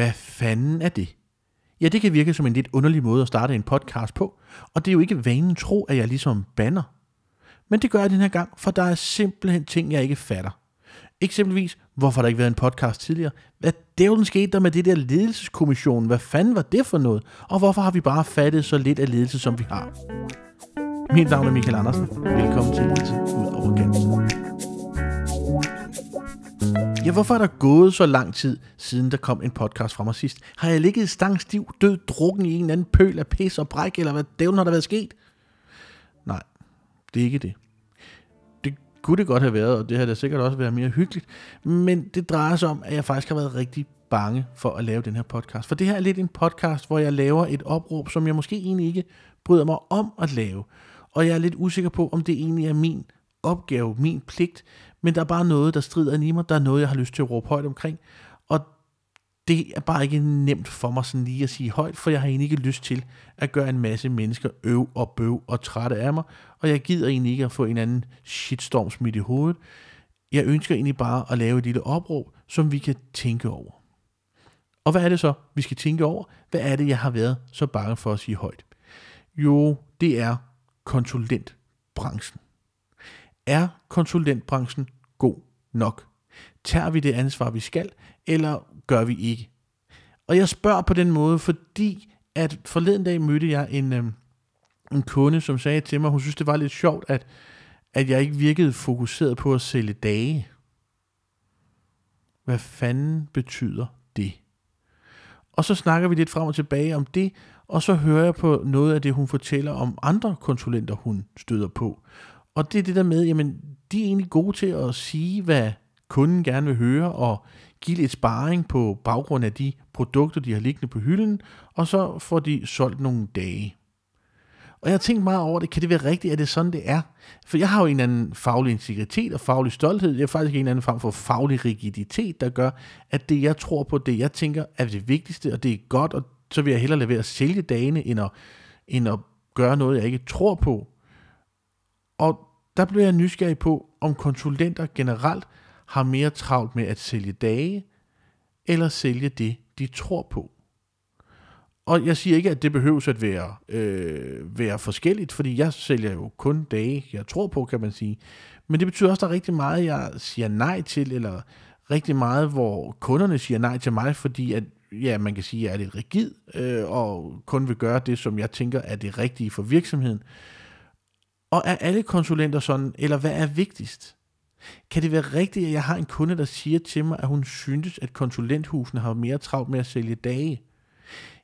Hvad fanden er det? Ja, det kan virke som en lidt underlig måde at starte en podcast på, og det er jo ikke vanen tro, at jeg ligesom banner. Men det gør jeg den her gang, for der er simpelthen ting, jeg ikke fatter. Eksempelvis, hvorfor der ikke været en podcast tidligere? Hvad dævlen skete der med det der ledelseskommission? Hvad fanden var det for noget? Og hvorfor har vi bare fattet så lidt af ledelse, som vi har? Mit navn er Michael Andersen. Velkommen til Ledelse ud Ja, hvorfor er der gået så lang tid, siden der kom en podcast fra mig sidst? Har jeg ligget stangstiv, død, drukken i en eller anden pøl af pis og bræk, eller hvad dævlen har der været sket? Nej, det er ikke det. Det kunne det godt have været, og det havde da sikkert også været mere hyggeligt. Men det drejer sig om, at jeg faktisk har været rigtig bange for at lave den her podcast. For det her er lidt en podcast, hvor jeg laver et opråb, som jeg måske egentlig ikke bryder mig om at lave. Og jeg er lidt usikker på, om det egentlig er min opgave, min pligt, men der er bare noget, der strider i mig, der er noget, jeg har lyst til at råbe højt omkring, og det er bare ikke nemt for mig sådan lige at sige højt, for jeg har egentlig ikke lyst til at gøre en masse mennesker øv og bøv og trætte af mig, og jeg gider egentlig ikke at få en anden shitstorm smidt i hovedet. Jeg ønsker egentlig bare at lave et lille opråb, som vi kan tænke over. Og hvad er det så, vi skal tænke over? Hvad er det, jeg har været så bange for at sige højt? Jo, det er konsulentbranchen. Er konsulentbranchen god nok? Tager vi det ansvar, vi skal, eller gør vi ikke? Og jeg spørger på den måde, fordi at forleden dag mødte jeg en, øh, en kunde, som sagde til mig, hun synes, det var lidt sjovt, at, at jeg ikke virkede fokuseret på at sælge dage. Hvad fanden betyder det? Og så snakker vi lidt frem og tilbage om det, og så hører jeg på noget af det, hun fortæller om andre konsulenter, hun støder på. Og det er det der med, jamen, de er egentlig gode til at sige, hvad kunden gerne vil høre, og give lidt sparring på baggrund af de produkter, de har liggende på hylden, og så får de solgt nogle dage. Og jeg har tænkt meget over det, kan det være rigtigt, at det er sådan, det er? For jeg har jo en anden faglig integritet og faglig stolthed. Jeg har faktisk en anden form for faglig rigiditet, der gør, at det jeg tror på, det jeg tænker er det vigtigste, og det er godt, og så vil jeg hellere lade være at sælge dagene, end at, end at gøre noget, jeg ikke tror på. Og der blev jeg nysgerrig på, om konsulenter generelt har mere travlt med at sælge dage, eller sælge det, de tror på. Og jeg siger ikke, at det behøves at være, øh, være forskelligt, fordi jeg sælger jo kun dage, jeg tror på, kan man sige. Men det betyder også, at der er rigtig meget, jeg siger nej til, eller rigtig meget, hvor kunderne siger nej til mig, fordi at, ja, man kan sige, at jeg er lidt rigid, øh, og kun vil gøre det, som jeg tænker er det rigtige for virksomheden. Og er alle konsulenter sådan, eller hvad er vigtigst? Kan det være rigtigt, at jeg har en kunde, der siger til mig, at hun synes, at konsulenthusene har mere travlt med at sælge dage?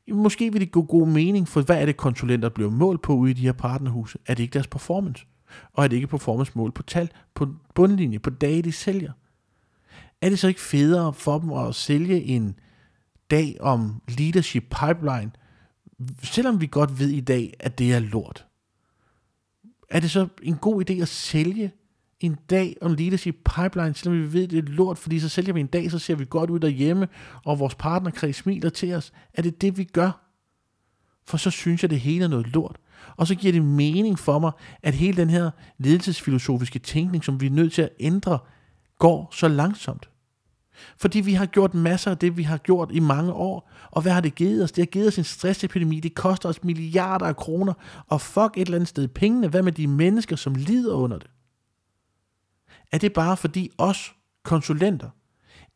Måske vil det gå god mening, for hvad er det, konsulenter bliver målt på ude i de her partnerhuse? Er det ikke deres performance? Og er det ikke performance mål på tal, på bundlinje, på dage, de sælger? Er det så ikke federe for dem at sælge en dag om leadership pipeline, selvom vi godt ved i dag, at det er lort? Er det så en god idé at sælge en dag om leadership pipeline, selvom vi ved, det er lort, fordi så sælger vi en dag, så ser vi godt ud derhjemme, og vores partnerkreds smiler til os. Er det det, vi gør? For så synes jeg, det hele er noget lort. Og så giver det mening for mig, at hele den her ledelsesfilosofiske tænkning, som vi er nødt til at ændre, går så langsomt. Fordi vi har gjort masser af det, vi har gjort i mange år. Og hvad har det givet os? Det har givet os en stressepidemi. Det koster os milliarder af kroner. Og fuck et eller andet sted pengene. Hvad med de mennesker, som lider under det? Er det bare fordi os konsulenter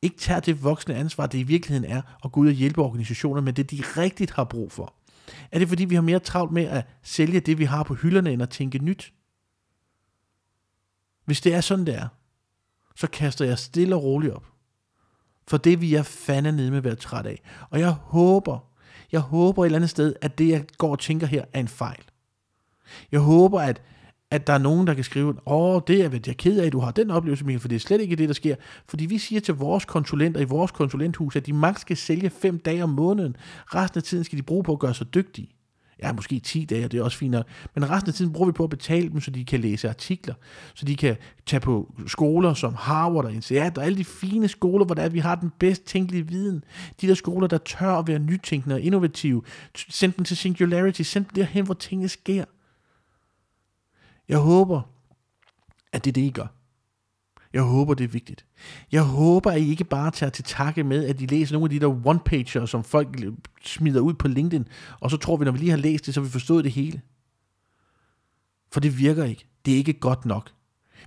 ikke tager det voksne ansvar, det i virkeligheden er, at gå ud og hjælpe organisationer med det, de rigtigt har brug for? Er det fordi, vi har mere travlt med at sælge det, vi har på hylderne, end at tænke nyt? Hvis det er sådan, det er, så kaster jeg stille og roligt op. For det vi er fandme nede med at være træt af. Og jeg håber, jeg håber et eller andet sted, at det jeg går og tænker her er en fejl. Jeg håber, at at der er nogen, der kan skrive, åh, det er jeg, jeg ked af, at du har den oplevelse, Michael, for det er slet ikke det, der sker. Fordi vi siger til vores konsulenter i vores konsulenthus, at de maks skal sælge fem dage om måneden. Resten af tiden skal de bruge på at gøre sig dygtige. Ja, måske 10 dage, det er også fint nok. Men resten af tiden bruger vi på at betale dem, så de kan læse artikler, så de kan tage på skoler som Harvard og INSEAD og alle de fine skoler, hvor der er, vi har den bedst tænkelige viden. De der skoler, der tør at være nytænkende og innovative. Send dem til Singularity, send dem derhen, hvor tingene sker. Jeg håber, at det er det, I gør. Jeg håber, det er vigtigt. Jeg håber, at I ikke bare tager til takke med, at I læser nogle af de der one-pager, som folk øh, smider ud på LinkedIn, og så tror vi, når vi lige har læst det, så har vi forstået det hele. For det virker ikke. Det er ikke godt nok.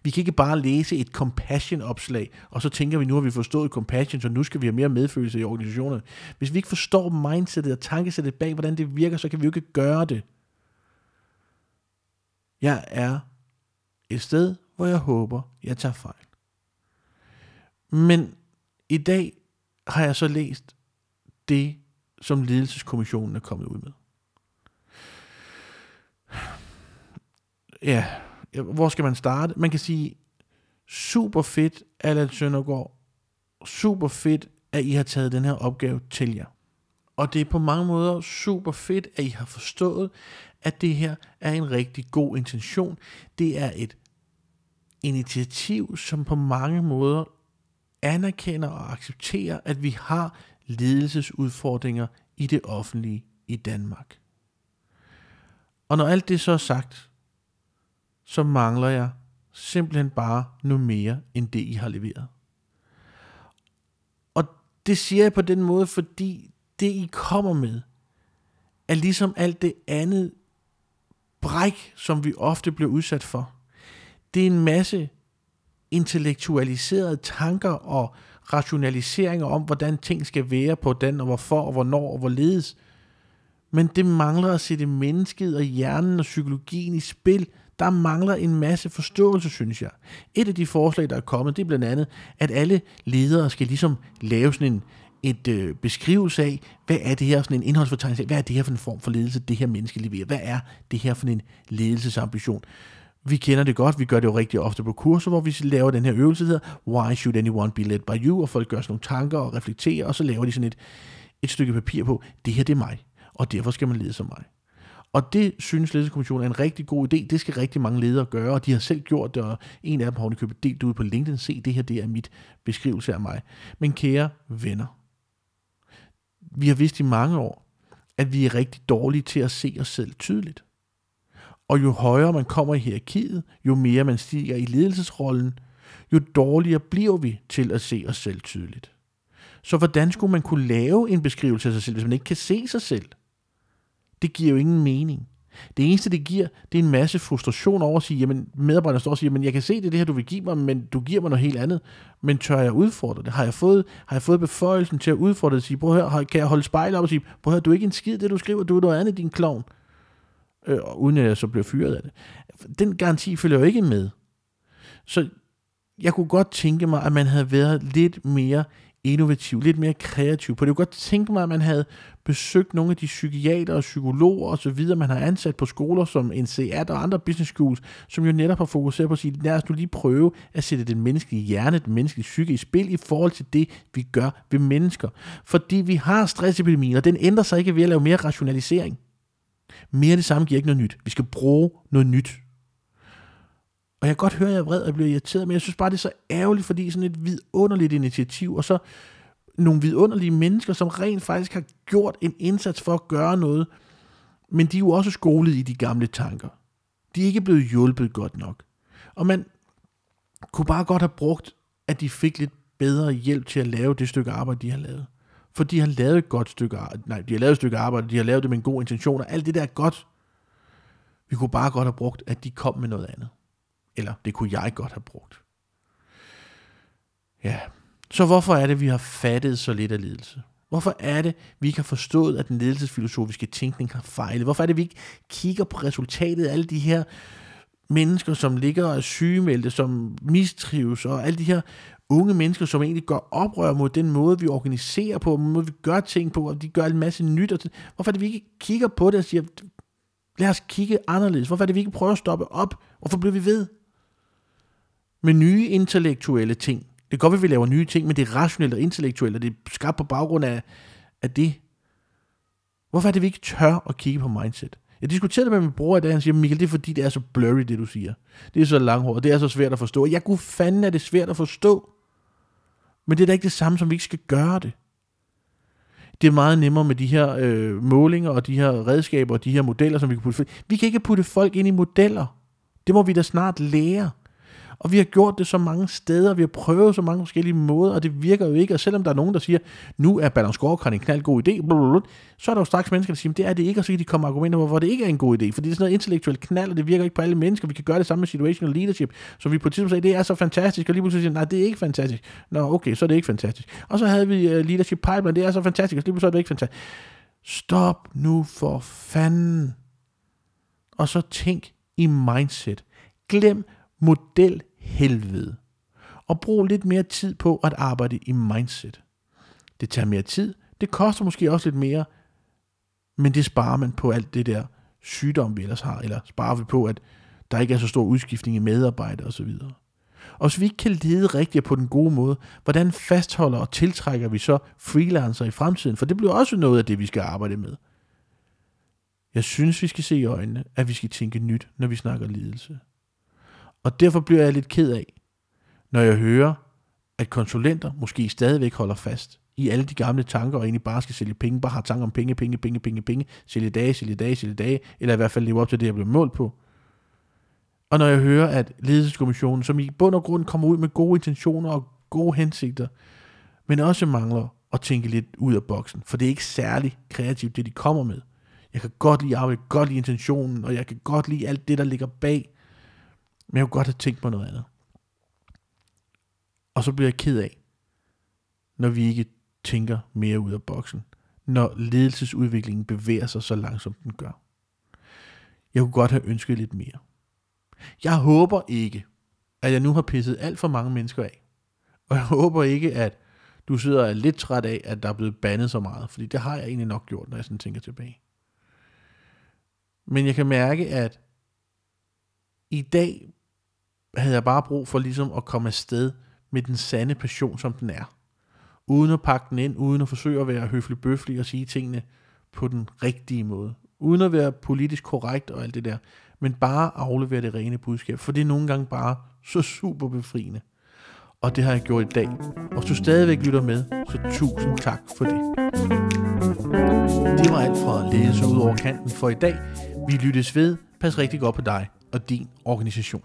Vi kan ikke bare læse et compassion-opslag, og så tænker vi, nu har vi forstået compassion, så nu skal vi have mere medfølelse i organisationerne. Hvis vi ikke forstår mindsetet og tankesættet bag, hvordan det virker, så kan vi jo ikke gøre det. Jeg er et sted, hvor jeg håber, jeg tager fejl. Men i dag har jeg så læst det, som ledelseskommissionen er kommet ud med. Ja, hvor skal man starte? Man kan sige, super fedt, Allan Søndergaard. Super fedt, at I har taget den her opgave til jer. Og det er på mange måder super fedt, at I har forstået, at det her er en rigtig god intention. Det er et initiativ, som på mange måder anerkender og accepterer, at vi har ledelsesudfordringer i det offentlige i Danmark. Og når alt det så er sagt, så mangler jeg simpelthen bare noget mere end det, I har leveret. Og det siger jeg på den måde, fordi det, I kommer med, er ligesom alt det andet bræk, som vi ofte bliver udsat for. Det er en masse intellektualiserede tanker og rationaliseringer om, hvordan ting skal være på den, og hvorfor, og hvornår, og hvorledes. Men det mangler at sætte mennesket og hjernen og psykologien i spil. Der mangler en masse forståelse, synes jeg. Et af de forslag, der er kommet, det er blandt andet, at alle ledere skal ligesom lave sådan en, et øh, beskrivelse af, hvad er det her, sådan en indholdsfortegnelse af, hvad er det her for en form for ledelse, det her menneske leverer? Hvad er det her for en ledelsesambition? Vi kender det godt, vi gør det jo rigtig ofte på kurser, hvor vi laver den her øvelse, der hedder, Why should anyone be led by you? Og folk gør sådan nogle tanker og reflekterer, og så laver de sådan et, et stykke papir på, det her det er mig, og derfor skal man lede som mig. Og det synes ledelseskommissionen er en rigtig god idé. Det skal rigtig mange ledere gøre, og de har selv gjort det, og en af dem har købt delt ud på LinkedIn. Se, det her det er mit beskrivelse af mig. Men kære venner, vi har vidst i mange år, at vi er rigtig dårlige til at se os selv tydeligt. Og jo højere man kommer i hierarkiet, jo mere man stiger i ledelsesrollen, jo dårligere bliver vi til at se os selv tydeligt. Så hvordan skulle man kunne lave en beskrivelse af sig selv, hvis man ikke kan se sig selv? Det giver jo ingen mening. Det eneste, det giver, det er en masse frustration over at sige, jamen medarbejderne står og siger, men jeg kan se, det er det her, du vil give mig, men du giver mig noget helt andet. Men tør jeg udfordre det? Har jeg fået, har jeg fået beføjelsen til at udfordre det sige, prøv her, kan jeg holde spejlet op og sige, prøv her, du er ikke en skid, det du skriver, du er noget andet, din klovn. Øh, uden at jeg så blev fyret af det. Den garanti følger jo ikke med. Så jeg kunne godt tænke mig, at man havde været lidt mere innovativ, lidt mere kreativ på det. Jeg kunne godt tænke mig, at man havde besøgt nogle af de psykiater og psykologer og så videre, man har ansat på skoler som NCAT og andre business schools, som jo netop har fokuseret på at sige, lad os nu lige prøve at sætte den menneskelige hjerne, den menneskelige psyke i spil i forhold til det, vi gør ved mennesker. Fordi vi har stressepidemien, og den ændrer sig ikke ved at lave mere rationalisering. Mere af det samme giver ikke noget nyt. Vi skal bruge noget nyt. Og jeg kan godt høre, at jeg er vred og bliver irriteret, men jeg synes bare, det er så ærgerligt, fordi sådan et vidunderligt initiativ, og så nogle vidunderlige mennesker, som rent faktisk har gjort en indsats for at gøre noget, men de er jo også skolet i de gamle tanker. De er ikke blevet hjulpet godt nok. Og man kunne bare godt have brugt, at de fik lidt bedre hjælp til at lave det stykke arbejde, de har lavet. For de har lavet et godt stykke arbejde. Nej, de har lavet et stykke arbejde, de har lavet det med en god intention, og alt det der er godt. Vi kunne bare godt have brugt, at de kom med noget andet. Eller det kunne jeg godt have brugt. Ja, så hvorfor er det, vi har fattet så lidt af ledelse? Hvorfor er det, vi ikke har forstået, at den ledelsesfilosofiske tænkning har fejlet? Hvorfor er det, vi ikke kigger på resultatet af alle de her mennesker, som ligger og er sygemeldte, som mistrives, og alle de her unge mennesker, som egentlig går oprør mod den måde, vi organiserer på, den måde, vi gør ting på, og de gør en masse nyt. Og hvorfor er det, vi ikke kigger på det og siger, lad os kigge anderledes? Hvorfor er det, vi ikke prøver at stoppe op? Hvorfor bliver vi ved? Med nye intellektuelle ting. Det kan godt at vi laver nye ting, men det er rationelt og intellektuelt, og det er skabt på baggrund af, af det. Hvorfor er det, vi ikke tør at kigge på mindset? Jeg diskuterede det med min bror i dag, han siger, Michael, det er fordi, det er så blurry, det du siger. Det er så langhåret, det er så svært at forstå. Jeg kunne fanden, at det er svært at forstå. Men det er da ikke det samme, som vi ikke skal gøre det. Det er meget nemmere med de her øh, målinger og de her redskaber og de her modeller, som vi kan putte. Vi kan ikke putte folk ind i modeller. Det må vi da snart lære. Og vi har gjort det så mange steder, vi har prøvet så mange forskellige måder, og det virker jo ikke. Og selvom der er nogen, der siger, nu er Ballon Scorecard en knald god idé, blablabla, så er der jo straks mennesker, der siger, det er det ikke, og så kan de komme argumenter på, hvorfor det ikke er en god idé. Fordi det er sådan noget intellektuelt knald, og det virker ikke på alle mennesker. Vi kan gøre det samme med situational leadership, så vi på et tidspunkt sagde, det er så fantastisk, og lige pludselig siger, nej, det er ikke fantastisk. Nå, okay, så er det ikke fantastisk. Og så havde vi uh, leadership pipeline, det er så fantastisk, og lige pludselig er det ikke fantastisk. Stop nu for fanden. Og så tænk i mindset. Glem model helvede. Og brug lidt mere tid på at arbejde i mindset. Det tager mere tid. Det koster måske også lidt mere. Men det sparer man på alt det der sygdom, vi ellers har. Eller sparer vi på, at der ikke er så stor udskiftning i medarbejdere osv. Og hvis vi ikke kan lede rigtigt på den gode måde, hvordan fastholder og tiltrækker vi så freelancer i fremtiden? For det bliver også noget af det, vi skal arbejde med. Jeg synes, vi skal se i øjnene, at vi skal tænke nyt, når vi snakker lidelse. Og derfor bliver jeg lidt ked af, når jeg hører, at konsulenter måske stadigvæk holder fast i alle de gamle tanker, og egentlig bare skal sælge penge, bare har tanker om penge, penge, penge, penge, penge, sælge dage, sælge dage, sælge dage, eller i hvert fald leve op til det, jeg bliver målt på. Og når jeg hører, at ledelseskommissionen, som i bund og grund kommer ud med gode intentioner og gode hensigter, men også mangler at tænke lidt ud af boksen, for det er ikke særlig kreativt, det de kommer med. Jeg kan godt lide arbejde, godt lide intentionen, og jeg kan godt lide alt det, der ligger bag, men jeg kunne godt have tænkt på noget andet. Og så bliver jeg ked af, når vi ikke tænker mere ud af boksen, når ledelsesudviklingen bevæger sig så langsomt den gør. Jeg kunne godt have ønsket lidt mere. Jeg håber ikke, at jeg nu har pisset alt for mange mennesker af. Og jeg håber ikke, at du sidder og er lidt træt af, at der er blevet bandet så meget. Fordi det har jeg egentlig nok gjort, når jeg sådan tænker tilbage. Men jeg kan mærke, at i dag havde jeg bare brug for ligesom at komme afsted med den sande passion, som den er. Uden at pakke den ind, uden at forsøge at være høflig bøflig og sige tingene på den rigtige måde. Uden at være politisk korrekt og alt det der men bare aflevere det rene budskab, for det er nogle gange bare så super befriende. Og det har jeg gjort i dag. Og hvis du stadigvæk lytter med, så tusind tak for det. Det var alt fra Ledelse ud over kanten for i dag. Vi lyttes ved. Pas rigtig godt på dig og din organisation.